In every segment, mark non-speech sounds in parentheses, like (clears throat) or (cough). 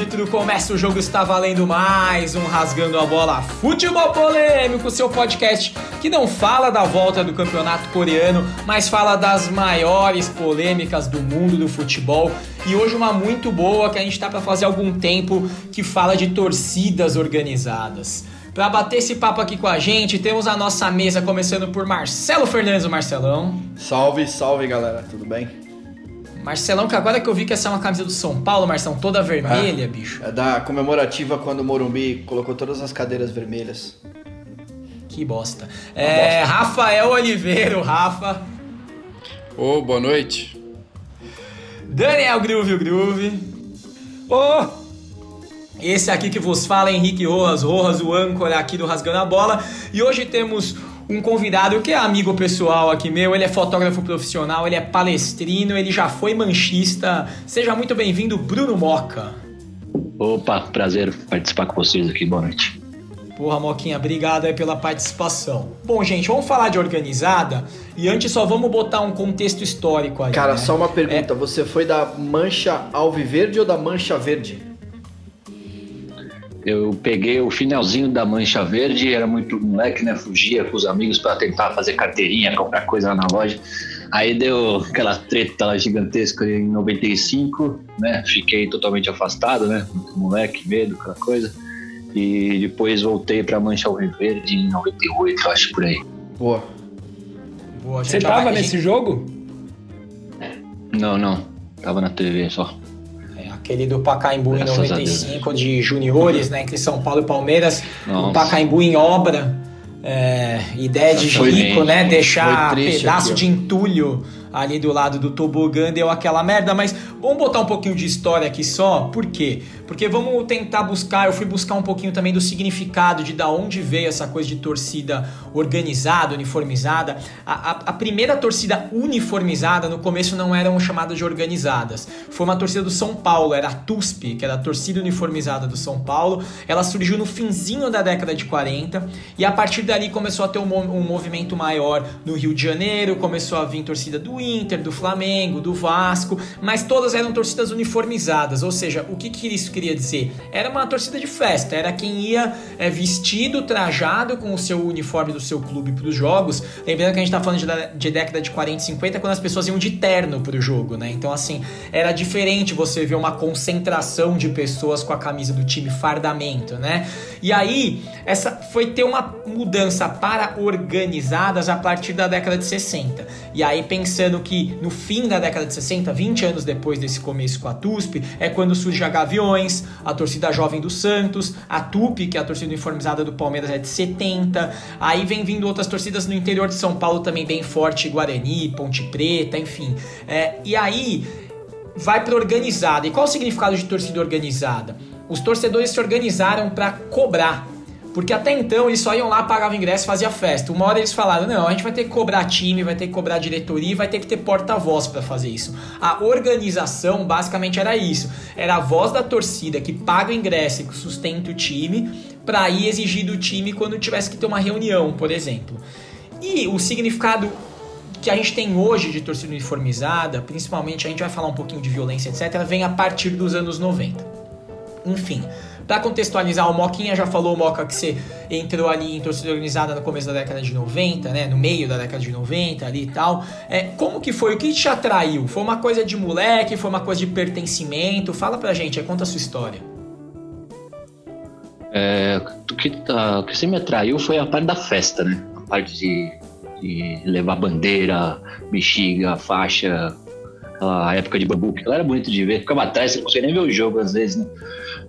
árbitro, começa o jogo, está valendo mais um Rasgando a Bola Futebol Polêmico, seu podcast que não fala da volta do campeonato coreano, mas fala das maiores polêmicas do mundo do futebol. E hoje uma muito boa que a gente está para fazer algum tempo, que fala de torcidas organizadas. Para bater esse papo aqui com a gente, temos a nossa mesa começando por Marcelo Fernandes, o Marcelão. Salve, salve galera, tudo bem? Marcelão, que agora que eu vi que essa é uma camisa do São Paulo, Marcelão, toda vermelha, é, bicho. É da comemorativa quando o Morumbi colocou todas as cadeiras vermelhas. Que bosta. É, bosta. Rafael Oliveira, Rafa. Ô, oh, boa noite. Daniel Groove, Groove. Ô! Oh! Esse aqui que vos fala, Henrique Rojas, Rojas, o âncora aqui do Rasgando a Bola. E hoje temos um convidado que é amigo pessoal aqui meu, ele é fotógrafo profissional, ele é palestrino, ele já foi manchista. Seja muito bem-vindo, Bruno Moca. Opa, prazer participar com vocês aqui, boa noite. Porra, Moquinha, obrigado aí pela participação. Bom, gente, vamos falar de organizada e antes só vamos botar um contexto histórico aí. Cara, né? só uma pergunta: é... você foi da mancha alviverde ou da mancha verde? Eu peguei o finalzinho da Mancha Verde, era muito moleque, né? Fugia com os amigos para tentar fazer carteirinha, comprar coisa na loja. Aí deu aquela treta gigantesca em 95, né? Fiquei totalmente afastado, né? Muito moleque, medo, aquela coisa. E depois voltei para Mancha Verde em 98, acho por aí. Boa. Boa Você tava nesse jogo? Não, não. Tava na TV só aquele do Pacaembu em 95 de juniores, né, entre São Paulo e Palmeiras, Nossa. o Pacaembu em obra, é, ideia de Jico, né, deixar pedaço aqui, de entulho ali do lado do tobogã deu aquela merda, mas vamos botar um pouquinho de história aqui só, por quê? Porque vamos tentar buscar, eu fui buscar um pouquinho também do significado de da onde veio essa coisa de torcida organizada, uniformizada. A, a, a primeira torcida uniformizada no começo não eram chamadas de organizadas. Foi uma torcida do São Paulo, era a TUSP, que era a torcida uniformizada do São Paulo. Ela surgiu no finzinho da década de 40 e a partir dali começou a ter um, um movimento maior no Rio de Janeiro, começou a vir torcida do Inter, do Flamengo, do Vasco, mas todas eram torcidas uniformizadas, ou seja, o que, que isso queria dizer? Era uma torcida de festa, era quem ia é, vestido, trajado com o seu uniforme do seu clube para os jogos. Lembrando que a gente está falando de, de, década de 40 e 50, quando as pessoas iam de terno para o jogo, né? Então, assim, era diferente você ver uma concentração de pessoas com a camisa do time fardamento, né? E aí, essa foi ter uma mudança para organizadas a partir da década de 60. E aí, pensando que no fim da década de 60, 20 anos depois desse começo com a TUSP, é quando surge a Gaviões a torcida jovem do Santos, a Tupi, que é a torcida uniformizada do Palmeiras, é de 70. Aí vem vindo outras torcidas no interior de São Paulo também bem forte, Guarani, Ponte Preta, enfim. É, e aí vai para organizada. E qual o significado de torcida organizada? Os torcedores se organizaram para cobrar porque até então eles só iam lá, pagavam ingresso e fazia festa. Uma hora eles falaram: não, a gente vai ter que cobrar time, vai ter que cobrar diretoria, vai ter que ter porta-voz para fazer isso. A organização basicamente era isso: era a voz da torcida que paga o ingresso e que sustenta o time para ir exigir do time quando tivesse que ter uma reunião, por exemplo. E o significado que a gente tem hoje de torcida uniformizada, principalmente a gente vai falar um pouquinho de violência, etc., vem a partir dos anos 90. Enfim. Para contextualizar, o Moquinha já falou, Moca, que você entrou ali em torcida organizada no começo da década de 90, né? No meio da década de 90 ali e tal. É, como que foi? O que te atraiu? Foi uma coisa de moleque? Foi uma coisa de pertencimento? Fala pra gente, conta a sua história. É, o, que, tá, o que me atraiu foi a parte da festa, né? A parte de, de levar bandeira, bexiga, faixa, aquela época de bambu, que era bonito de ver. Ficava atrás, você não conseguia nem ver o jogo às vezes, né?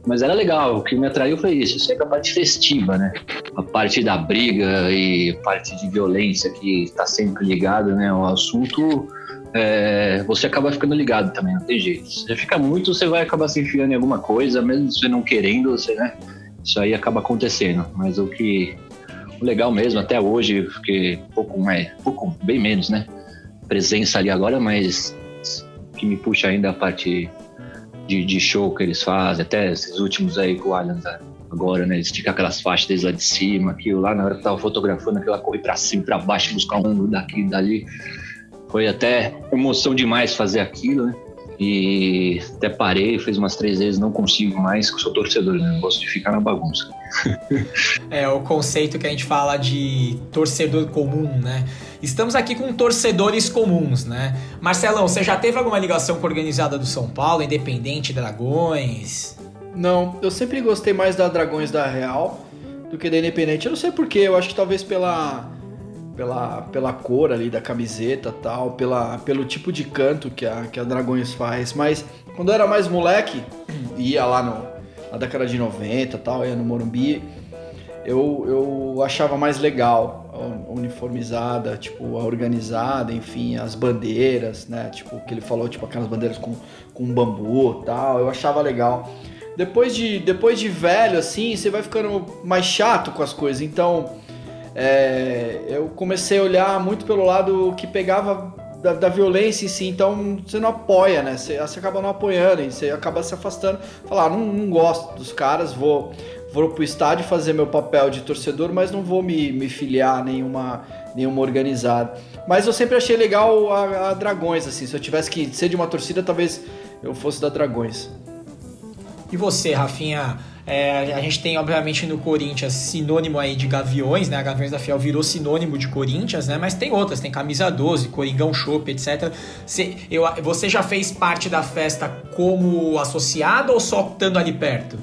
Mas era legal, o que me atraiu foi isso, sempre a parte festiva, né? A parte da briga e a parte de violência que está sempre ligada né, ao assunto, é, você acaba ficando ligado também, não tem jeito. Você fica muito, você vai acabar se enfiando em alguma coisa, mesmo você não querendo, você, né? Isso aí acaba acontecendo. Mas o que. O legal mesmo, até hoje, porque pouco mais, pouco, bem menos, né? Presença ali agora, mas que me puxa ainda a parte de, de, show que eles fazem, até esses últimos aí com o Allianz agora, né? Eles aquelas faixas deles lá de cima, aquilo lá na hora que tava fotografando, aquela correr pra cima, pra baixo, buscar um daqui e dali. Foi até emoção demais fazer aquilo, né? E até parei, fiz umas três vezes, não consigo mais, que sou torcedor, né? Gosto de ficar na bagunça. (laughs) é o conceito que a gente fala de torcedor comum, né? Estamos aqui com torcedores comuns, né? Marcelão, você já teve alguma ligação com a organizada do São Paulo, Independente Dragões? Não, eu sempre gostei mais da Dragões da Real do que da Independente. Eu não sei porquê, eu acho que talvez pela pela, pela cor ali da camiseta tal, pela, pelo tipo de canto que a, que a Dragões faz. Mas quando eu era mais moleque, (clears throat) ia lá no, na década de 90 tal, ia no Morumbi, eu, eu achava mais legal uniformizada, tipo, a organizada, enfim, as bandeiras, né? Tipo, que ele falou, tipo, aquelas bandeiras com, com bambu tal, eu achava legal. Depois de, depois de velho, assim, você vai ficando mais chato com as coisas, então é, eu comecei a olhar muito pelo lado que pegava da, da, violência em si, então você não apoia, né? Você, você acaba não apoiando você acaba se afastando. Falar, ah, não, não gosto dos caras, vou, vou pro estádio fazer meu papel de torcedor, mas não vou me, me filiar a nenhuma, nenhuma organizada. Mas eu sempre achei legal a, a Dragões, assim, se eu tivesse que ser de uma torcida, talvez eu fosse da Dragões. E você, Rafinha? É, a gente tem, obviamente, no Corinthians sinônimo aí de Gaviões, né? A Gaviões da Fiel virou sinônimo de Corinthians, né? Mas tem outras, tem Camisa 12, Coringão Chopp, etc. Você, eu, você já fez parte da festa como associado ou só estando ali perto?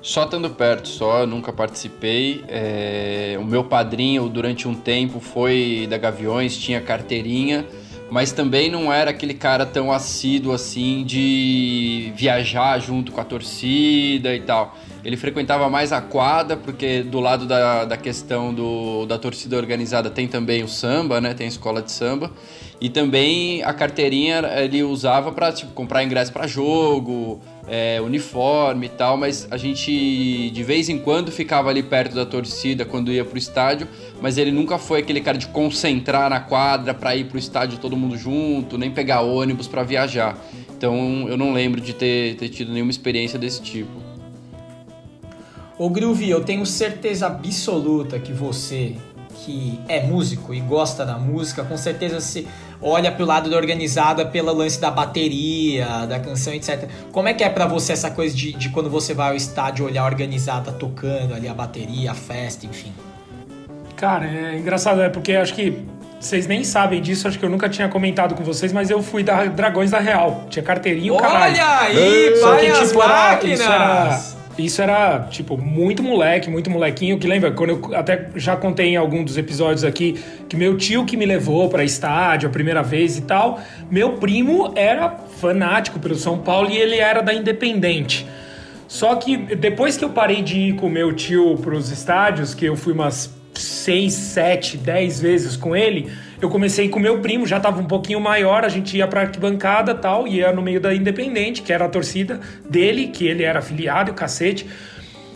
Só estando perto, só, nunca participei. É, o meu padrinho, durante um tempo, foi da Gaviões, tinha carteirinha mas também não era aquele cara tão assíduo assim de viajar junto com a torcida e tal. Ele frequentava mais a quadra, porque do lado da, da questão do, da torcida organizada tem também o samba, né? Tem a escola de samba. E também a carteirinha ele usava para tipo, comprar ingresso para jogo, é, uniforme e tal, mas a gente de vez em quando ficava ali perto da torcida quando ia pro estádio, mas ele nunca foi aquele cara de concentrar na quadra para ir pro estádio todo mundo junto, nem pegar ônibus para viajar. Então eu não lembro de ter, ter tido nenhuma experiência desse tipo. Ô Groovy, eu tenho certeza absoluta que você, que é músico e gosta da música, com certeza se olha pro lado da organizada pelo lance da bateria, da canção, etc. Como é que é para você essa coisa de, de quando você vai ao estádio olhar a organizada tocando ali a bateria, a festa, enfim? Cara, é engraçado, é porque acho que vocês nem sabem disso, acho que eu nunca tinha comentado com vocês, mas eu fui da Dragões da Real. Tinha carteirinha, o caralho. Olha aí, Só que, tipo, era, isso era isso era, tipo, muito moleque, muito molequinho, que lembra, quando eu até já contei em algum dos episódios aqui, que meu tio que me levou para estádio a primeira vez e tal, meu primo era fanático pelo São Paulo e ele era da Independente. Só que depois que eu parei de ir com meu tio pros estádios, que eu fui umas 6, 7, 10 vezes com ele, eu comecei com meu primo, já estava um pouquinho maior, a gente ia para arquibancada tal, ia no meio da Independente, que era a torcida dele, que ele era afiliado, o cacete.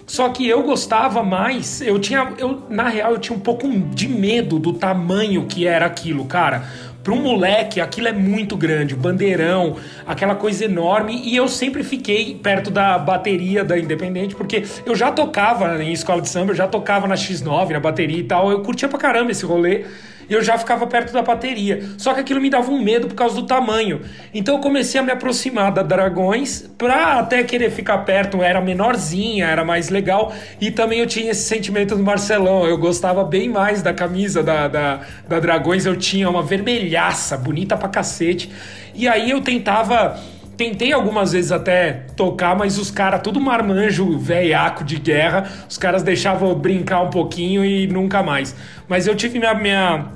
Só que eu gostava mais, eu tinha, eu na real eu tinha um pouco de medo do tamanho que era aquilo, cara. Para um moleque, aquilo é muito grande, o bandeirão, aquela coisa enorme. E eu sempre fiquei perto da bateria da Independente, porque eu já tocava em escola de samba, eu já tocava na X9, na bateria e tal. Eu curtia pra caramba esse rolê e eu já ficava perto da bateria. Só que aquilo me dava um medo por causa do tamanho. Então eu comecei a me aproximar da Dragões pra até querer ficar perto. Era menorzinha, era mais legal. E também eu tinha esse sentimento do Marcelão. Eu gostava bem mais da camisa da, da, da Dragões. Eu tinha uma vermelhaça, bonita pra cacete. E aí eu tentava Tentei algumas vezes até tocar, mas os caras, tudo marmanjo, velhaco de guerra, os caras deixavam eu brincar um pouquinho e nunca mais. Mas eu tive minha, minha,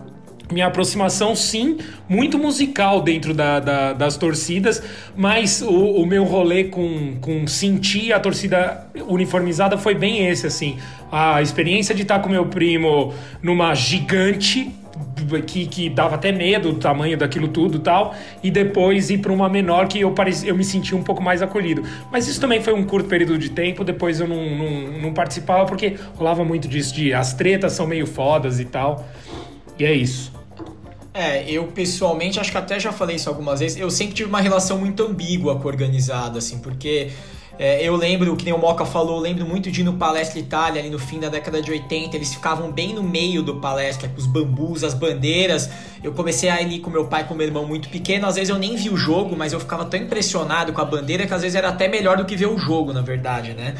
minha aproximação, sim, muito musical dentro da, da, das torcidas, mas o, o, meu rolê com, com sentir a torcida uniformizada foi bem esse, assim. A experiência de estar com meu primo numa gigante que, que dava até medo do tamanho daquilo tudo tal, e depois ir para uma menor que eu, pareci, eu me senti um pouco mais acolhido. Mas isso também foi um curto período de tempo, depois eu não, não, não participava porque rolava muito disso, de as tretas são meio fodas e tal. E é isso. É, eu pessoalmente, acho que até já falei isso algumas vezes, eu sempre tive uma relação muito ambígua com o organizado, assim, porque É, eu lembro, que nem o Moca falou, lembro muito de ir no Palestra Itália, ali no fim da década de 80, eles ficavam bem no meio do palestra, com os bambus, as bandeiras. Eu comecei a ir com meu pai e com meu irmão muito pequeno, às vezes eu nem vi o jogo, mas eu ficava tão impressionado com a bandeira que às vezes era até melhor do que ver o jogo, na verdade, né?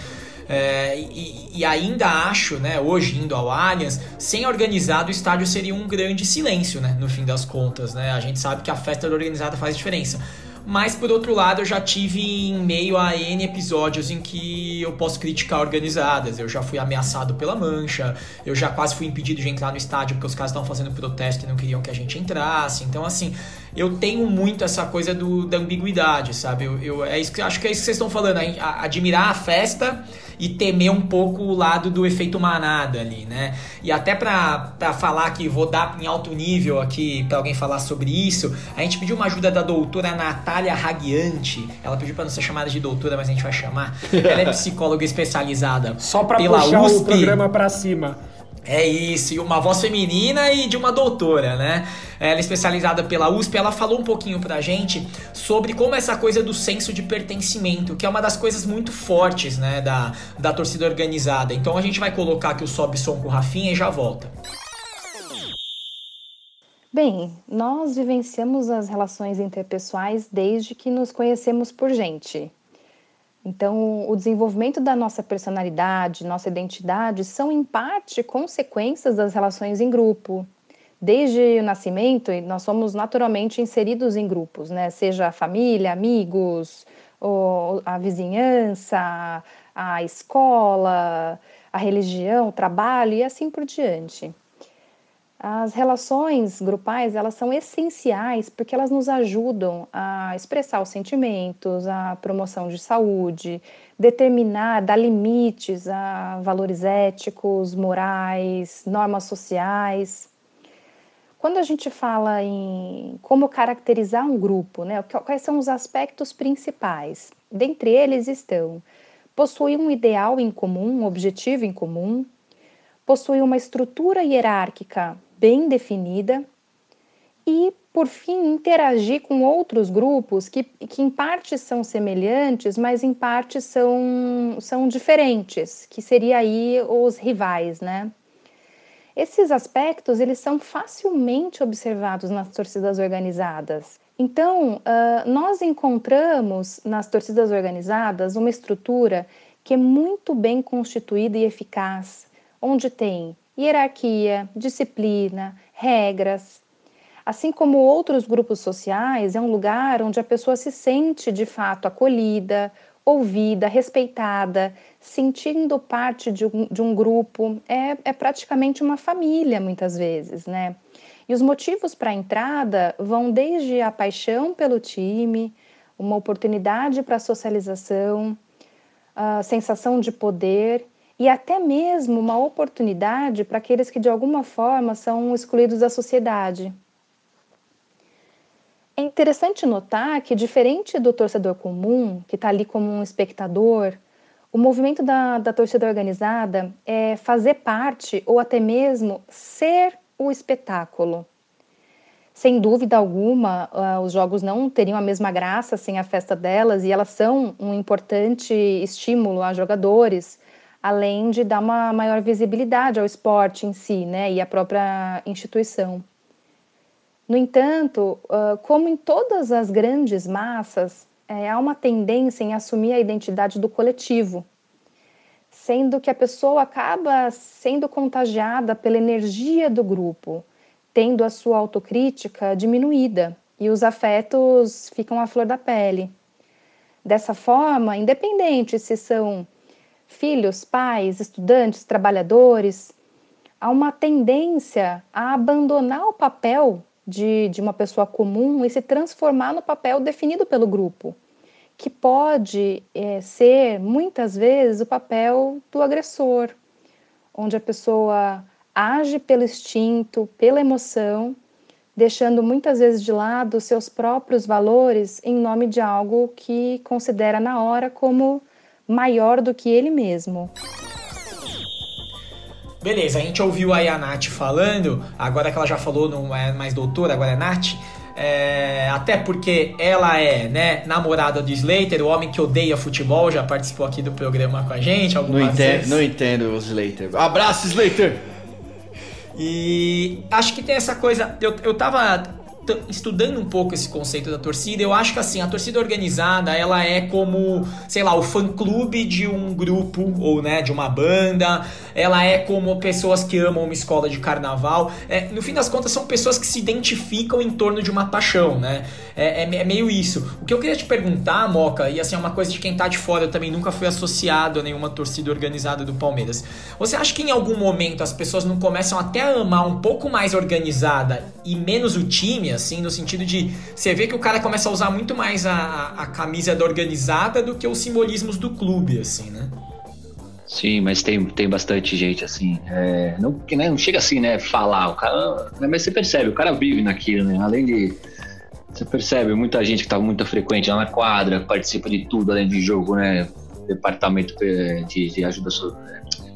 É, e, e, ainda acho, né, hoje indo ao Allianz, sem organizado o estádio seria um grande silêncio, né, no fim das contas, né? A gente sabe que a festa organizada faz diferença. Mas por outro lado, eu já tive em meio a N episódios em que eu posso criticar organizadas. Eu já fui ameaçado pela mancha, eu já quase fui impedido de entrar no estádio porque os caras estavam fazendo protesto e não queriam que a gente entrasse. Então, assim, eu tenho muito essa coisa do, da ambiguidade, sabe? Eu, eu é isso, acho que é isso que vocês estão falando, a, admirar a festa e temer um pouco o lado do efeito manada ali, né? E até para falar que vou dar em alto nível aqui para alguém falar sobre isso, a gente pediu uma ajuda da doutora Natália Raguiante. Ela pediu para não ser chamada de doutora, mas a gente vai chamar. Ela é (laughs) psicóloga especializada Só para puxar USP. o programa para cima. É isso, e uma voz feminina e de uma doutora, né? Ela é especializada pela USP, ela falou um pouquinho pra gente sobre como essa coisa do senso de pertencimento, que é uma das coisas muito fortes, né, da, da torcida organizada. Então a gente vai colocar aqui o sobe som com o Rafinha e já volta. Bem, nós vivenciamos as relações interpessoais desde que nos conhecemos por gente. Então, o desenvolvimento da nossa personalidade, nossa identidade, são em parte consequências das relações em grupo. Desde o nascimento, nós somos naturalmente inseridos em grupos, né? Seja a família, amigos, a vizinhança, a escola, a religião, o trabalho e assim por diante. As relações grupais, elas são essenciais porque elas nos ajudam a expressar os sentimentos, a promoção de saúde, determinar, dar limites a valores éticos, morais, normas sociais. Quando a gente fala em como caracterizar um grupo, né, quais são os aspectos principais? Dentre eles estão possuir um ideal em comum, um objetivo em comum, possuir uma estrutura hierárquica bem definida e, por fim, interagir com outros grupos que, que em parte são semelhantes, mas em parte são, são diferentes, que seria aí os rivais, né? Esses aspectos, eles são facilmente observados nas torcidas organizadas. Então, uh, nós encontramos nas torcidas organizadas uma estrutura que é muito bem constituída e eficaz, onde tem hierarquia, disciplina, regras. Assim como outros grupos sociais, é um lugar onde a pessoa se sente de fato acolhida, ouvida, respeitada, sentindo parte de um, de um grupo. É, é praticamente uma família, muitas vezes, né? E os motivos para a entrada vão desde a paixão pelo time, uma oportunidade para socialização, a sensação de poder e até mesmo uma oportunidade para aqueles que de alguma forma são excluídos da sociedade. É interessante notar que, diferente do torcedor comum, que está ali como um espectador, o movimento da, da torcida organizada é fazer parte ou até mesmo ser o espetáculo. Sem dúvida alguma, uh, os jogos não teriam a mesma graça sem a festa delas e elas são um importante estímulo a jogadores, além de dar uma maior visibilidade ao esporte em si, né, e à própria instituição. No entanto, como em todas as grandes massas, há uma tendência em assumir a identidade do coletivo, sendo que a pessoa acaba sendo contagiada pela energia do grupo, tendo a sua autocrítica diminuída e os afetos ficam à flor da pele. Dessa forma, independente se são filhos, pais, estudantes, trabalhadores, há uma tendência a abandonar o papel de, de uma pessoa comum e se transformar no papel definido pelo grupo, que pode é, ser, muitas vezes, o papel do agressor, onde a pessoa age pelo instinto, pela emoção, deixando muitas vezes de lado seus próprios valores em nome de algo que considera na hora como maior do que ele mesmo. Beleza, a gente ouviu aí a Nath falando, agora que ela já falou, não é mais doutora, agora é Nath. É, até porque ela é né, namorada do Slater, o homem que odeia futebol, já participou aqui do programa com a gente algumas não entendo, vezes. Não entendo o Slater. Abraço, Slater! E acho que tem essa coisa. Eu, eu tava estudando um pouco esse conceito da torcida, eu acho que assim, a torcida organizada, ela é como, sei lá, o fã-clube de um grupo ou, né, de uma banda, ela é como pessoas que amam uma escola de carnaval. É, no fim das contas, são pessoas que se identificam em torno de uma paixão, né? É, é, é, meio isso. O que eu queria te perguntar, Moca, e assim, é uma coisa de quem tá de fora, eu também nunca fui associado a nenhuma torcida organizada do Palmeiras. Você acha que em algum momento as pessoas não começam até a amar um pouco mais organizada e menos o time, assim, no sentido de você vê que o cara começa a usar muito mais a, a camisa da organizada do que os simbolismos do clube, assim, né? Sim, mas tem, tem bastante gente assim. É, não, que, né, não chega assim, né? Falar, o cara. Né, mas você percebe, o cara vive naquilo, né? Além de. Você percebe muita gente que tá muito frequente lá na quadra, participa de tudo além de jogo, né? Departamento é, de, de ajuda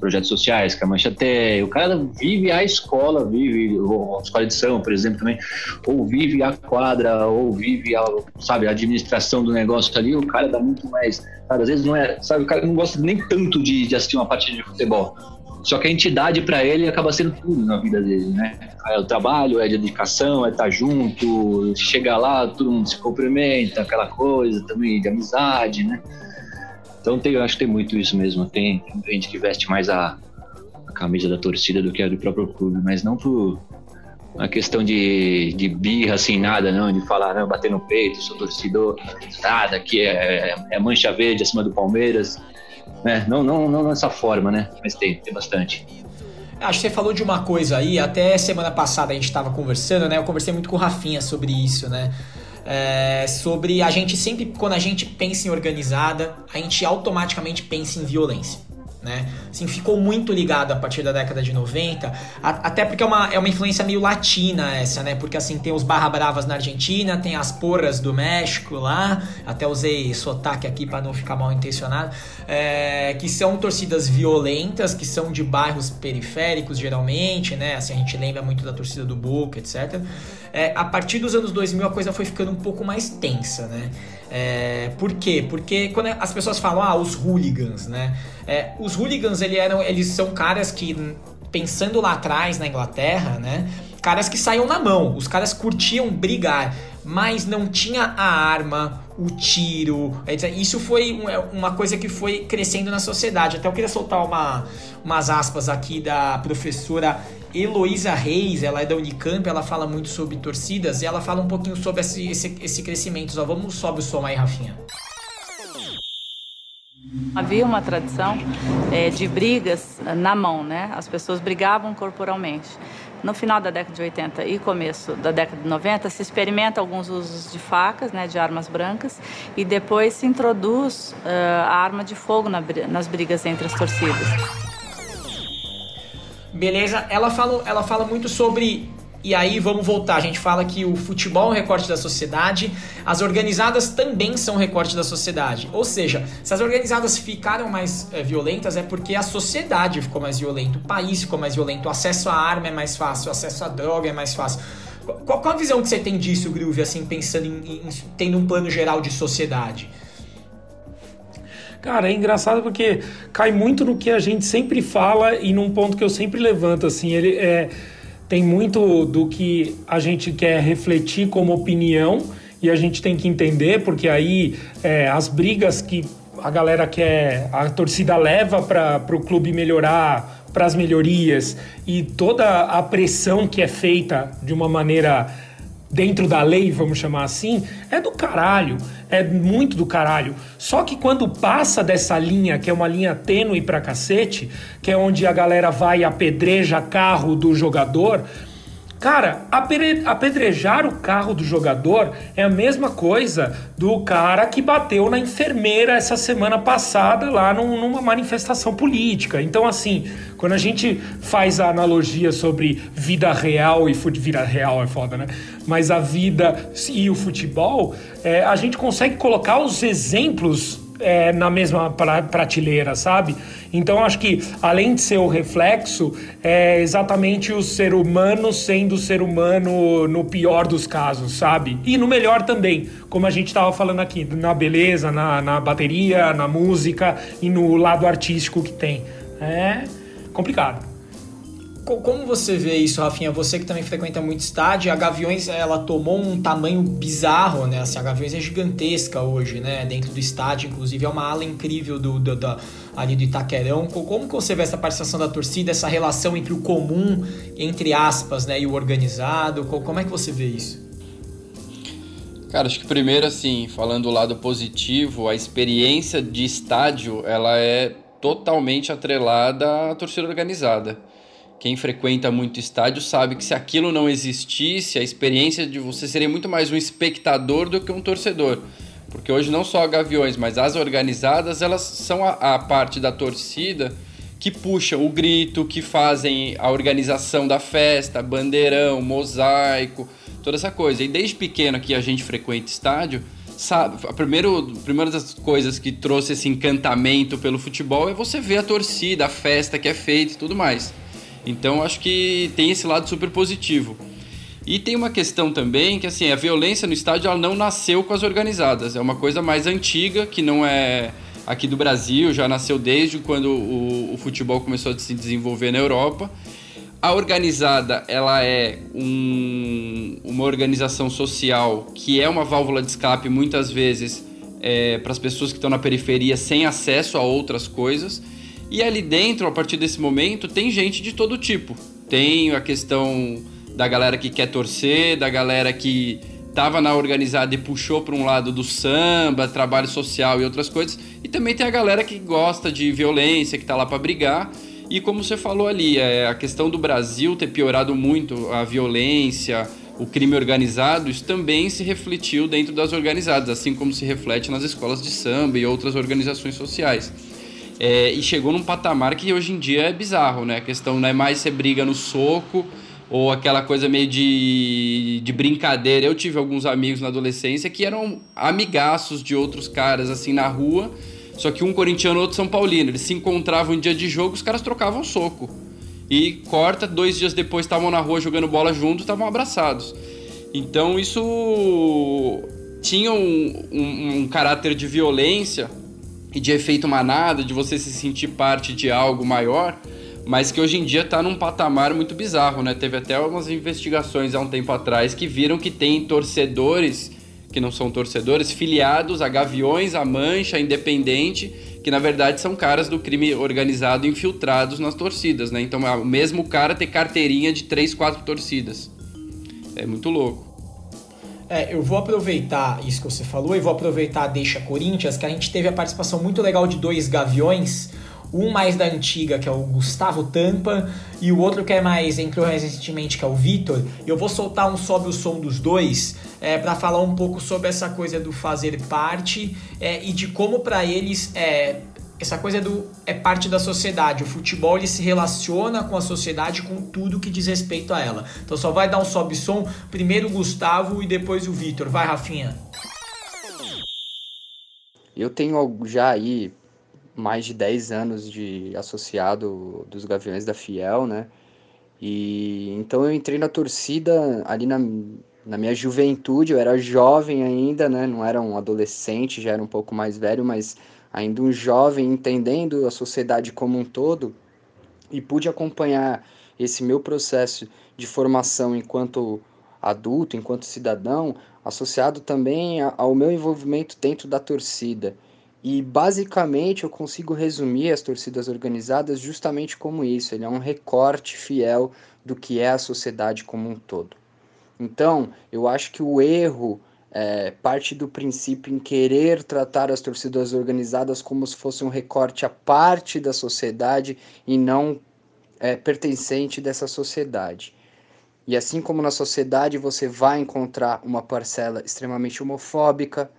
projetos sociais, que a Mancha tem. O cara vive a escola, vive a escola de samba, por exemplo, também, ou vive a quadra, ou vive a, sabe, a administração do negócio ali. O cara dá muito mais. Sabe, às vezes não é. Sabe, o cara não gosta nem tanto de, de assistir uma partida de futebol. Só que a entidade para ele acaba sendo tudo na vida dele, né? É o trabalho, é de dedicação, é estar tá junto, chega lá, todo mundo se cumprimenta, aquela coisa também de amizade, né? Então tem, eu acho que tem muito isso mesmo. Tem, gente que veste mais a, a, camisa da torcida do que a do próprio clube, mas não por uma questão de, de birra, assim, nada, não, de falar, não, bater no peito, sou torcedor, nada, que é, é, mancha verde acima do Palmeiras. Né? Não, não, não dessa forma, né? Mas tem, tem bastante. Acho que você falou de uma coisa aí, até semana passada a gente estava conversando, né? Eu conversei muito com o Rafinha sobre isso, né? É, sobre a gente sempre, quando a gente pensa em organizada, a gente automaticamente pensa em violência né? Assim, ficou muito ligado a partir da década de 90, a, até porque é uma, é uma influência meio latina essa, né? Porque assim, tem os barra bravas na Argentina, tem as porras do México lá, até usei sotaque aqui para não ficar mal intencionado, é, que são torcidas violentas, que são de bairros periféricos geralmente, né? Assim, a gente lembra muito da torcida do Boca, etc. É, a partir dos anos 2000 a coisa foi ficando um pouco mais tensa, né? É, por quê? Porque quando as pessoas falam, ah, os hooligans, né? É, os hooligans, ele eram, eles são caras que, pensando lá atrás na Inglaterra, né? Caras que saíam na mão, os caras curtiam brigar, mas não tinha a arma, o tiro. Isso foi uma coisa que foi crescendo na sociedade. Até eu queria soltar uma, umas aspas aqui da professora Heloísa Reis, ela é da Unicamp, ela fala muito sobre torcidas e ela fala um pouquinho sobre esse, esse, esse crescimento. Só vamos sobe o som aí, Rafinha. Havia uma tradição é, de brigas na mão, né? As pessoas brigavam corporalmente. No final da década de 80 e começo da década de 90 se experimenta alguns usos de facas, né, de armas brancas, e depois se introduz uh, a arma de fogo na, nas brigas entre as torcidas. Beleza? Ela ela fala muito sobre. E aí vamos voltar. A gente fala que o futebol é um recorte da sociedade, as organizadas também são um recorte da sociedade. Ou seja, se as organizadas ficaram mais é, violentas é porque a sociedade ficou mais violenta, o país ficou mais violento, o acesso à arma é mais fácil, o acesso à droga é mais fácil. Qual, qual a visão que você tem disso, Groove, assim, pensando em, em tendo um plano geral de sociedade? Cara, é engraçado porque cai muito no que a gente sempre fala e num ponto que eu sempre levanto, assim, ele é tem muito do que a gente quer refletir como opinião e a gente tem que entender, porque aí é, as brigas que a galera quer, a torcida leva para o clube melhorar, para as melhorias e toda a pressão que é feita de uma maneira dentro da lei, vamos chamar assim, é do caralho, é muito do caralho. Só que quando passa dessa linha, que é uma linha tênue pra cacete, que é onde a galera vai e apedreja carro do jogador, Cara, apedrejar o carro do jogador é a mesma coisa do cara que bateu na enfermeira essa semana passada lá numa manifestação política. Então, assim, quando a gente faz a analogia sobre vida real e futebol. Vida real é foda, né? Mas a vida e o futebol, é, a gente consegue colocar os exemplos é, na mesma prateleira, sabe? Então acho que além de ser o reflexo, é exatamente o ser humano sendo o ser humano no pior dos casos, sabe? E no melhor também, como a gente estava falando aqui, na beleza, na, na bateria, na música e no lado artístico que tem. É complicado. Como você vê isso, Rafinha? Você que também frequenta muito estádio, a Gaviões ela tomou um tamanho bizarro, né? Assim, a Gaviões é gigantesca hoje, né? Dentro do estádio, inclusive é uma ala incrível do, do, ali do Itaquerão. Como que você vê essa participação da torcida, essa relação entre o comum, entre aspas, né, e o organizado? Como é que você vê isso? Cara, acho que primeiro, assim, falando do lado positivo, a experiência de estádio, ela é totalmente atrelada à torcida organizada quem frequenta muito estádio sabe que se aquilo não existisse, a experiência de você seria muito mais um espectador do que um torcedor. Porque hoje não só a Gaviões, mas as organizadas, elas são a, a parte da torcida que puxam o grito, que fazem a organização da festa, bandeirão, mosaico, toda essa coisa. E desde pequeno que a gente frequenta estádio, sabe, a, primeiro, a primeira das coisas que trouxe esse encantamento pelo futebol é você ver a torcida, a festa que é feita e tudo mais. Então acho que tem esse lado super positivo. E tem uma questão também que assim, a violência no estádio ela não nasceu com as organizadas, é uma coisa mais antiga que não é aqui do Brasil, já nasceu desde quando o, o futebol começou a se desenvolver na Europa. A organizada ela é um, uma organização social que é uma válvula de escape muitas vezes é, para as pessoas que estão na periferia sem acesso a outras coisas. E ali dentro, a partir desse momento, tem gente de todo tipo. Tem a questão da galera que quer torcer, da galera que estava na organizada e puxou para um lado do samba, trabalho social e outras coisas. E também tem a galera que gosta de violência, que está lá para brigar. E como você falou ali, é, a questão do Brasil ter piorado muito a violência, o crime organizado, isso também se refletiu dentro das organizadas, assim como se reflete nas escolas de samba e outras organizações sociais. É, e chegou num patamar que hoje em dia é bizarro, né? A questão não é mais você briga no soco ou aquela coisa meio de, de brincadeira. Eu tive alguns amigos na adolescência que eram amigaços de outros caras assim na rua, só que um corintiano e outro São Paulino. Eles se encontravam em dia de jogo, os caras trocavam soco. E corta, dois dias depois estavam na rua jogando bola juntos, estavam abraçados. Então isso tinha um, um, um caráter de violência de efeito manada, de você se sentir parte de algo maior, mas que hoje em dia está num patamar muito bizarro, né? Teve até algumas investigações há um tempo atrás que viram que tem torcedores que não são torcedores, filiados a Gaviões, a Mancha, a Independente, que na verdade são caras do crime organizado infiltrados nas torcidas, né? Então é o mesmo cara ter carteirinha de três, quatro torcidas. É muito louco. É, eu vou aproveitar isso que você falou e vou aproveitar a Deixa Corinthians, que a gente teve a participação muito legal de dois gaviões. Um mais da antiga, que é o Gustavo Tampa, e o outro que é mais, entrou recentemente, que é o Vitor. Eu vou soltar um sobe o som dos dois é, para falar um pouco sobre essa coisa do fazer parte é, e de como para eles é, essa coisa do é parte da sociedade. O futebol ele se relaciona com a sociedade com tudo que diz respeito a ela. Então só vai dar um sobe som, primeiro o Gustavo e depois o Vitor. Vai, Rafinha. Eu tenho já aí mais de 10 anos de associado dos Gaviões da Fiel, né? E então eu entrei na torcida ali na, na minha juventude, eu era jovem ainda, né? Não era um adolescente, já era um pouco mais velho, mas ainda um jovem entendendo a sociedade como um todo e pude acompanhar esse meu processo de formação enquanto adulto, enquanto cidadão, associado também ao meu envolvimento dentro da torcida. E basicamente eu consigo resumir as torcidas organizadas justamente como isso, ele é um recorte fiel do que é a sociedade como um todo. Então, eu acho que o erro é, parte do princípio em querer tratar as torcidas organizadas como se fosse um recorte à parte da sociedade e não é, pertencente dessa sociedade. E assim como na sociedade você vai encontrar uma parcela extremamente homofóbica,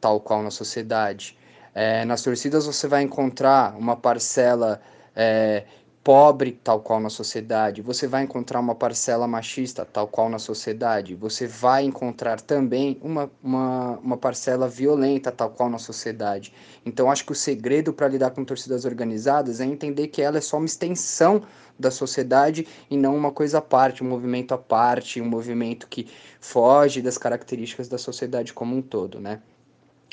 tal qual na sociedade, é, nas torcidas você vai encontrar uma parcela é, pobre, tal qual na sociedade, você vai encontrar uma parcela machista, tal qual na sociedade, você vai encontrar também uma, uma, uma parcela violenta, tal qual na sociedade. Então, acho que o segredo para lidar com torcidas organizadas é entender que ela é só uma extensão da sociedade e não uma coisa à parte, um movimento à parte, um movimento que foge das características da sociedade como um todo, né?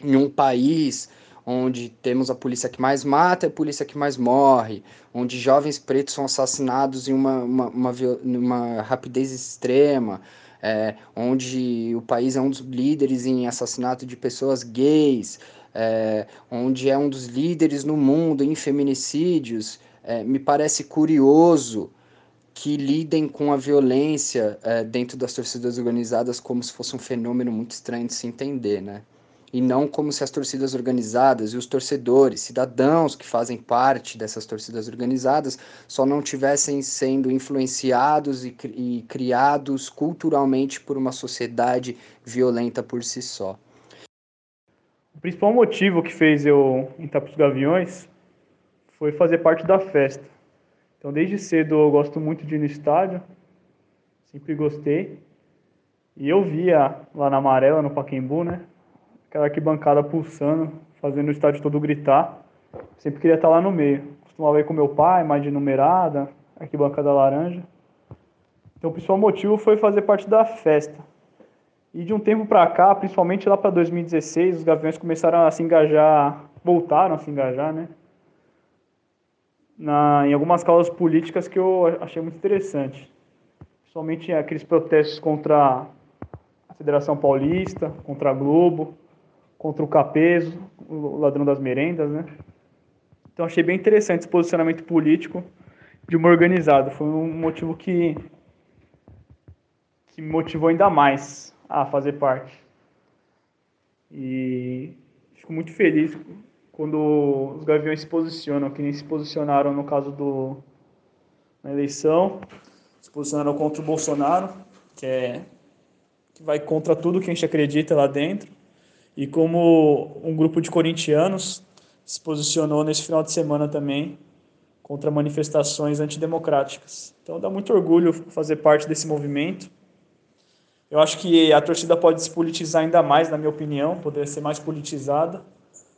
Em um país onde temos a polícia que mais mata e a polícia que mais morre, onde jovens pretos são assassinados em uma, uma, uma, uma rapidez extrema, é, onde o país é um dos líderes em assassinato de pessoas gays, é, onde é um dos líderes no mundo em feminicídios, é, me parece curioso que lidem com a violência é, dentro das torcidas organizadas como se fosse um fenômeno muito estranho de se entender, né? E não como se as torcidas organizadas e os torcedores, cidadãos que fazem parte dessas torcidas organizadas, só não tivessem sendo influenciados e, e criados culturalmente por uma sociedade violenta por si só. O principal motivo que fez eu entrar para os Gaviões foi fazer parte da festa. Então, desde cedo eu gosto muito de ir no estádio, sempre gostei. E eu via lá na Amarela, no Paquembu, né? Aquela arquibancada pulsando, fazendo o estádio todo gritar. Sempre queria estar lá no meio. Costumava ir com meu pai, mais de numerada, arquibancada laranja. Então o principal motivo foi fazer parte da festa. E de um tempo para cá, principalmente lá para 2016, os Gaviões começaram a se engajar, voltaram a se engajar, né? Na, em algumas causas políticas que eu achei muito interessante. Principalmente aqueles protestos contra a Federação Paulista, contra a Globo, contra o Capeso, o ladrão das merendas, né? Então achei bem interessante esse posicionamento político de uma organizada. Foi um motivo que, que me motivou ainda mais a fazer parte. E fico muito feliz quando os Gaviões se posicionam, que nem se posicionaram no caso do na eleição, se posicionaram contra o Bolsonaro, que é que vai contra tudo que a gente acredita lá dentro e como um grupo de corintianos se posicionou nesse final de semana também contra manifestações antidemocráticas. Então dá muito orgulho fazer parte desse movimento. Eu acho que a torcida pode se politizar ainda mais, na minha opinião, poderia ser mais politizada,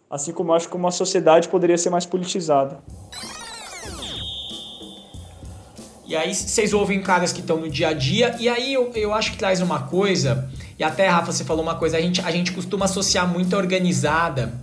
assim como eu acho que uma sociedade poderia ser mais politizada. E aí vocês ouvem caras que estão no dia a dia, e aí eu, eu acho que traz uma coisa e até, Rafa, você falou uma coisa, a gente, a gente costuma associar muito organizada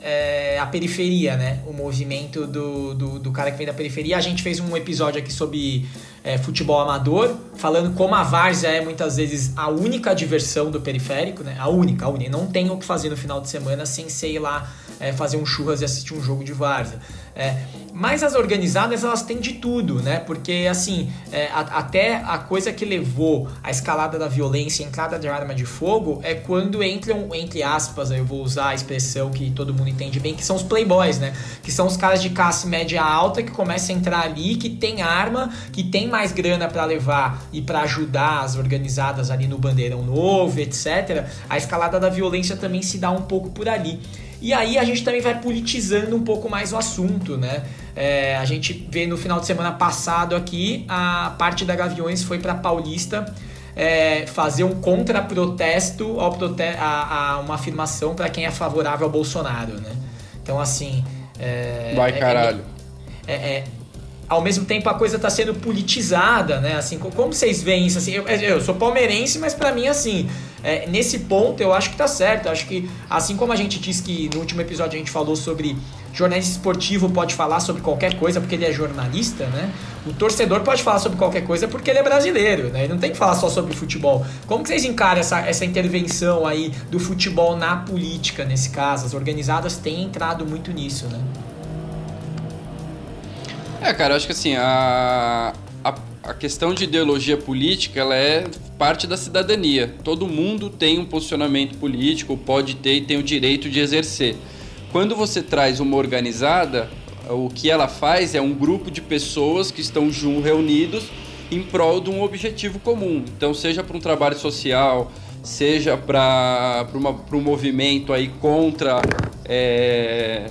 é, a periferia, né? O movimento do, do, do, cara que vem da periferia. A gente fez um episódio aqui sobre é, futebol amador, falando como a várzea é muitas vezes a única diversão do periférico, né? A única, a única. Não tem o que fazer no final de semana sem ser ir lá é, fazer um churras e assistir um jogo de várzea. É, mas as organizadas elas têm de tudo, né? Porque assim, é, a, até a coisa que levou a escalada da violência, a entrada de arma de fogo, é quando entram, entre aspas, eu vou usar a expressão que todo mundo entende bem, que são os playboys, né? Que são os caras de classe média alta que começam a entrar ali, que tem arma, que tem mais grana para levar e para ajudar as organizadas ali no bandeirão novo, etc. A escalada da violência também se dá um pouco por ali. E aí a gente também vai politizando um pouco mais o assunto, né? É, a gente vê no final de semana passado aqui, a parte da Gaviões foi para Paulista é, fazer um contra-protesto ao prote a, a uma afirmação para quem é favorável ao Bolsonaro, né? Então, assim... É, vai, é, caralho. É, é, ao mesmo tempo a coisa está sendo politizada, né? Assim, como vocês veem isso? Assim, eu, eu sou palmeirense, mas para mim, assim, é, nesse ponto eu acho que tá certo. Eu acho que, assim como a gente disse que no último episódio a gente falou sobre jornalista esportivo pode falar sobre qualquer coisa porque ele é jornalista, né? O torcedor pode falar sobre qualquer coisa porque ele é brasileiro, né? Ele não tem que falar só sobre futebol. Como vocês encaram essa, essa intervenção aí do futebol na política, nesse caso? As organizadas têm entrado muito nisso, né? É, cara, eu acho que assim, a, a, a questão de ideologia política, ela é parte da cidadania. Todo mundo tem um posicionamento político, pode ter e tem o direito de exercer. Quando você traz uma organizada, o que ela faz é um grupo de pessoas que estão juntos, reunidos em prol de um objetivo comum. Então, seja para um trabalho social, seja para um movimento aí contra, é,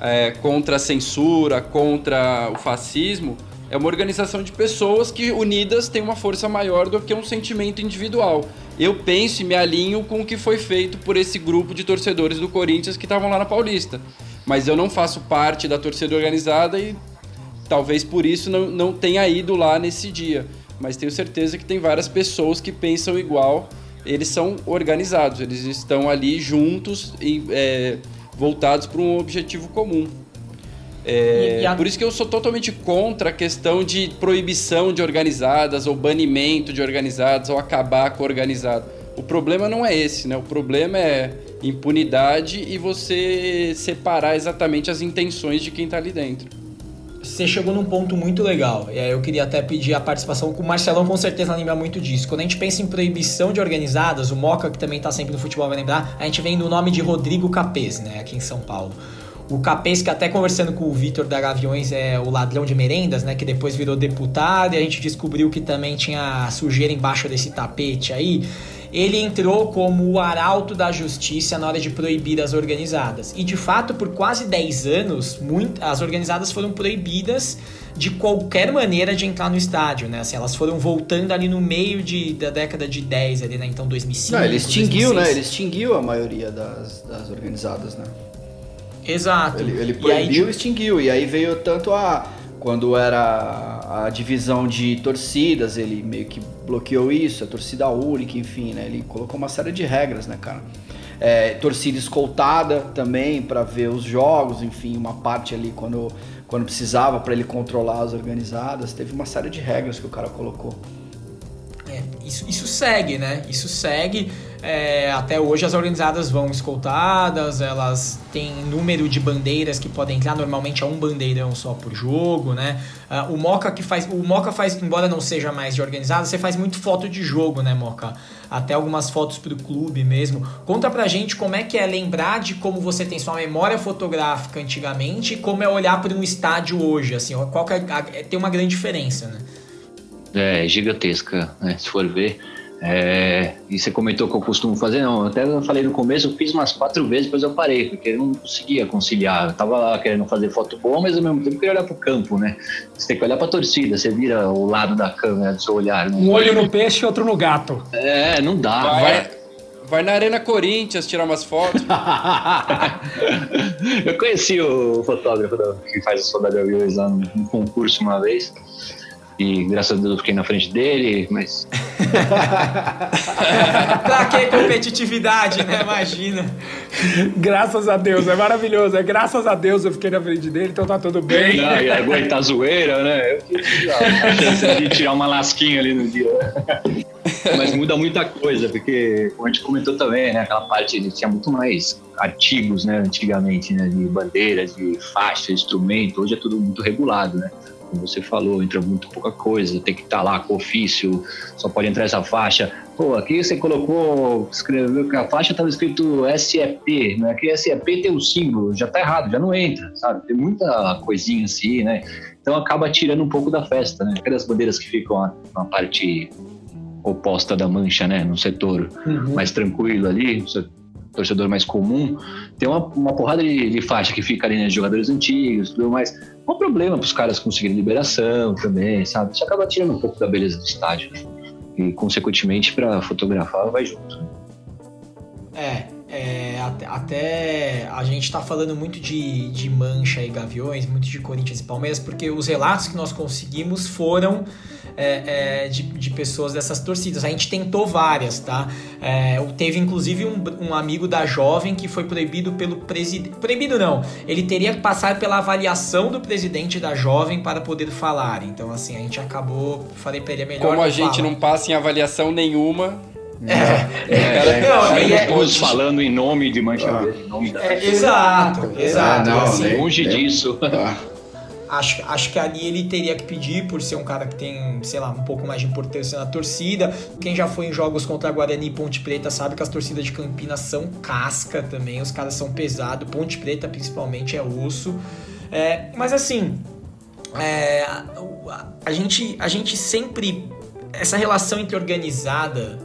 é, contra a censura, contra o fascismo, É uma organização de pessoas que unidas têm uma força maior do que um sentimento individual. Eu penso e me alinho com o que foi feito por esse grupo de torcedores do Corinthians que estavam lá na Paulista. Mas eu não faço parte da torcida organizada e talvez por isso não, não tenha ido lá nesse dia. Mas tenho certeza que tem várias pessoas que pensam igual. Eles são organizados, eles estão ali juntos e é, voltados para um objetivo comum. É, a... Por isso que eu sou totalmente contra a questão de proibição de organizadas, ou banimento de organizadas, ou acabar com organizado. O problema não é esse, né? O problema é impunidade e você separar exatamente as intenções de quem está ali dentro. Você chegou num ponto muito legal, e aí eu queria até pedir a participação, o Marcelão com certeza lembra muito disso. Quando a gente pensa em proibição de organizadas, o Moca, que também está sempre no futebol, vai lembrar, a gente vem do nome de Rodrigo Capês, né, aqui em São Paulo. O Capês, que até conversando com o Vitor da Gaviões, é o ladrão de merendas, né? Que depois virou deputado e a gente descobriu que também tinha sujeira embaixo desse tapete aí. Ele entrou como o arauto da justiça na hora de proibir as organizadas. E de fato, por quase 10 anos, muito, as organizadas foram proibidas de qualquer maneira de entrar no estádio, né? Assim, elas foram voltando ali no meio de, da década de 10, ali, né? Então 2005. Não, ele extinguiu, 2006. né? Ele extinguiu a maioria das, das organizadas, né? Exato. Ele, ele proibiu e extinguiu. E aí veio tanto a. Quando era a divisão de torcidas, ele meio que bloqueou isso, a torcida única, enfim, né? Ele colocou uma série de regras, né, cara? É, torcida escoltada também para ver os jogos, enfim, uma parte ali quando, quando precisava para ele controlar as organizadas. Teve uma série de regras que o cara colocou. É, isso, isso segue, né? Isso segue. É, até hoje as organizadas vão escoltadas, elas têm número de bandeiras que podem entrar, normalmente é um bandeirão só por jogo, né? Uh, o Moca que faz. O Moca faz, embora não seja mais de organizada, você faz muito foto de jogo, né, Moca? Até algumas fotos pro clube mesmo. Conta pra gente como é que é lembrar de como você tem sua memória fotográfica antigamente e como é olhar para um estádio hoje, assim, qual é, tem uma grande diferença, né? É, gigantesca, né? Se for ver. É, e você comentou que eu costumo fazer, não. Até eu falei no começo, eu fiz umas quatro vezes, depois eu parei, porque eu não conseguia conciliar. Eu tava lá querendo fazer foto boa, mas ao mesmo tempo queria olhar pro campo, né? Você tem que olhar pra torcida, você vira o lado da câmera do seu olhar. Né? Um olho no peixe e outro no gato. É, não dá. Vai, vai, vai na Arena Corinthians tirar umas fotos. (laughs) eu conheci o fotógrafo que faz as fotografias lá num concurso uma vez. E graças a Deus eu fiquei na frente dele, mas. (laughs) pra que competitividade, né? Imagina. graças a Deus, é maravilhoso. É graças a Deus eu fiquei na frente dele, então tá tudo bem. Não, e aguentar a zoeira, né? A chance de tirar uma lasquinha ali no dia. Mas muda muita coisa, porque, como a gente comentou também, né? Aquela parte, ele tinha muito mais artigos, né? Antigamente, né? De bandeiras, de faixa, instrumento. Hoje é tudo muito regulado, né? Como você falou, entra muito pouca coisa, tem que estar tá lá com ofício, só pode entrar essa faixa. Pô, aqui você colocou, escreveu que a faixa estava escrito SEP, né? Aqui SEP tem um símbolo, já tá errado, já não entra, sabe? Tem muita coisinha assim, né? Então acaba tirando um pouco da festa, né? Aquelas bandeiras que ficam na parte oposta da mancha, né? No setor uhum. mais tranquilo ali, torcedor mais comum, tem uma, uma porrada de, de, faixa que fica ali, né, jogadores antigos, tudo mais. Um problema para os caras conseguirem liberação também, sabe? Isso acaba tirando um pouco da beleza do estádio. E, consequentemente, para fotografar, vai junto. É, é, até, a gente está falando muito de, de Mancha e Gaviões, muito de Corinthians e Palmeiras, porque os relatos que nós conseguimos foram é, é, de, de, pessoas dessas torcidas. A gente tentou várias, tá? É, teve inclusive um, um, amigo da jovem que foi proibido pelo presidente. Proibido não, ele teria que passar pela avaliação do presidente da jovem para poder falar. Então, assim, a gente acabou. Falei pra ele é melhor. Como a gente não passa em avaliação nenhuma, é, é, é, não, é, todos falando em nome de Mancha ah. Verde, em nome da é, Exato, exato. não, assim, longe disso. Ah. Acho, acho que ali ele teria que pedir, por ser um cara que tem, sei lá, um pouco mais de importância na torcida. Quem já foi em jogos contra Guarani e Ponte Preta sabe que as torcidas de Campinas são casca também, os caras são pesados. Ponte Preta, principalmente, é osso. É, mas assim, é, a, a, gente, a gente sempre. Essa relação entre organizada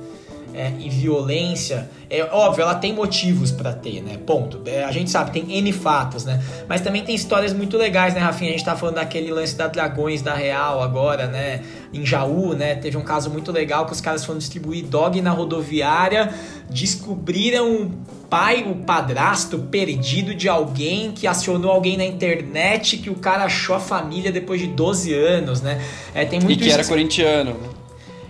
é, e violência, é óbvio, ela tem motivos para ter, né? Ponto. É, a gente sabe, tem N fatos, né? Mas também tem histórias muito legais, né, Rafinha? A gente tá falando daquele lance da Dragões da Real agora, né? Em Jaú, né? Teve um caso muito legal que os caras foram distribuir dog na rodoviária, descobriram o pai, o padrasto perdido de alguém que acionou alguém na internet que o cara achou a família depois de 12 anos, né? É, tem muito e que isso... era corintiano, né?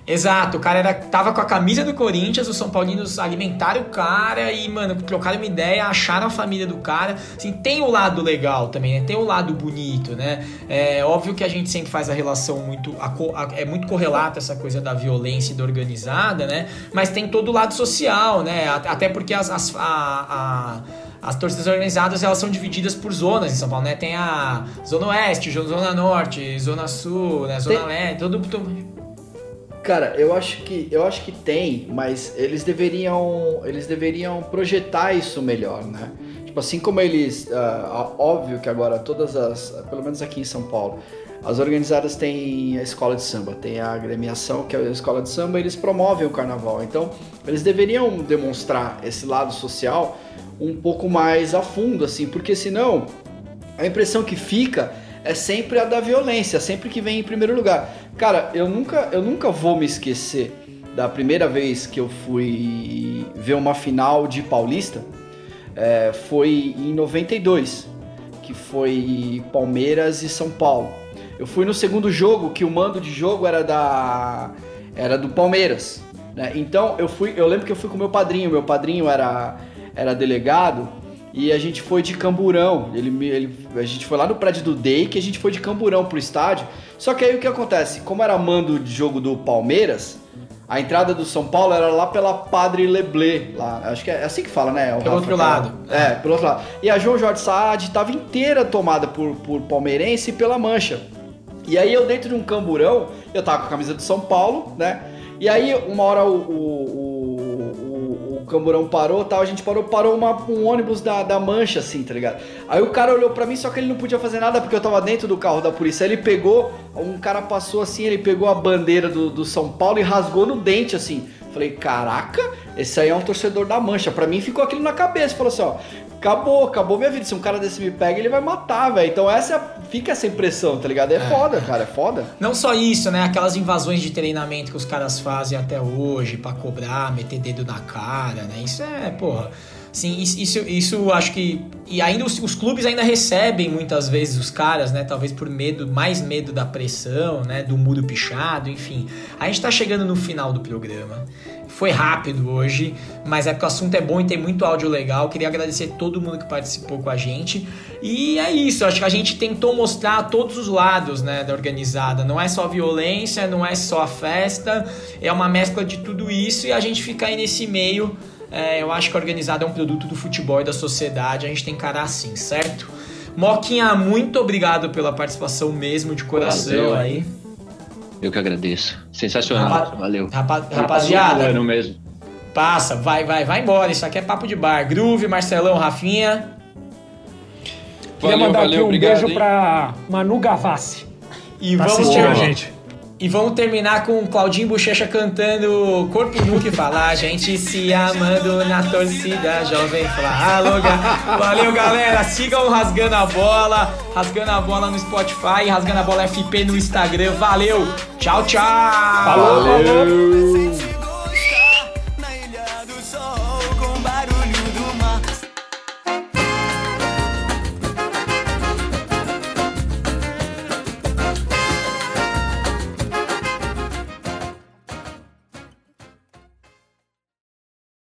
Exato, o cara era, tava com a camisa do Corinthians, os São Paulinos alimentaram o cara e, mano, trocaram uma ideia, acharam a família do cara. Assim, tem o lado legal também, né? Tem o lado bonito, né? É óbvio que a gente sempre faz a relação muito. A, a, é muito correlata essa coisa da violência e da organizada, né? Mas tem todo o lado social, né? Até porque as, as a, as torcidas organizadas elas são divididas por zonas em São Paulo, né? Tem a Zona Oeste, Zona Norte, Zona Sul, né? Zona. Leste, todo, todo Cara, eu acho que eu acho que tem, mas eles deveriam eles deveriam projetar isso melhor, né? Tipo assim como eles, uh, óbvio que agora todas as, pelo menos aqui em São Paulo, as organizadas têm a escola de samba, tem a agremiação que é a escola de samba, eles promovem o carnaval. Então, eles deveriam demonstrar esse lado social um pouco mais a fundo, assim, porque senão a impressão que fica é sempre a da violência, sempre que vem em primeiro lugar. Cara, eu nunca, eu nunca vou me esquecer da primeira vez que eu fui ver uma final de Paulista. É, foi em 92, que foi Palmeiras e São Paulo. Eu fui no segundo jogo, que o mando de jogo era da era do Palmeiras. Né? Então eu fui, eu lembro que eu fui com meu padrinho. Meu padrinho era era delegado e a gente foi de camburão. Ele, ele, a gente foi lá no prédio do Day que a gente foi de camburão pro estádio. Só que aí o que acontece? Como era mando de jogo do Palmeiras, a entrada do São Paulo era lá pela Padre Leblé, lá. Acho que é assim que fala, né? O pelo Rafa, outro lado. É, pelo outro lado. E a João Jorge Saad estava inteira tomada por, por palmeirense e pela Mancha. E aí eu dentro de um camburão, eu tava com a camisa do São Paulo, né? E aí uma hora o, o o camburão parou tal, a gente parou, parou uma, um ônibus da, da mancha, assim, tá ligado? Aí o cara olhou pra mim, só que ele não podia fazer nada porque eu tava dentro do carro da polícia. Aí ele pegou, um cara passou assim, ele pegou a bandeira do, do São Paulo e rasgou no dente, assim. Falei, caraca, esse aí é um torcedor da mancha. Pra mim ficou aquilo na cabeça. Falou assim, ó, acabou, acabou minha vida. Se um cara desse me pega, ele vai matar, velho. Então essa fica essa impressão, tá ligado? É, é, foda, cara, é foda. Não só isso, né? Aquelas invasões de treinamento que os caras fazem até hoje para cobrar, meter dedo na cara, né? Isso é, porra. Sim, isso, isso acho que. E ainda os, os, clubes ainda recebem muitas vezes os caras, né? Talvez por medo, mais medo da pressão, né? Do muro pichado, enfim. A gente tá chegando no final do programa. Foi rápido hoje, mas é porque o assunto é bom e tem muito áudio legal. Queria agradecer todo mundo que participou com a gente. E é isso, acho que a gente tentou mostrar todos os lados né, da organizada. Não é só violência, não é só a festa, é uma mescla de tudo isso e a gente fica aí nesse meio é, eu acho que a organizada é um produto do futebol e da sociedade, a gente tem que encarar assim, certo? Moquinha, muito obrigado pela participação mesmo, de coração Valeu. aí. Eu que agradeço. Sensacional. Rapa Valeu. Rapa rapaziada. Ano mesmo. Passa, vai, vai, vai embora. Isso aqui é papo de bar. Groove, Marcelão, Rafinha. Queria mandar valeu, aqui um obrigado, beijo hein? pra Manu Gavassi. E tá vamos tirar, gente. E vamos terminar com Claudinho Bochecha cantando Corpo Nunca Falar, a gente se amando na torcida Jovem Flá. Valeu, galera. Sigam Rasgando a Bola, Rasgando a Bola no Spotify, Rasgando a Bola FP no Instagram. Valeu. Tchau, tchau. Falou. Valeu.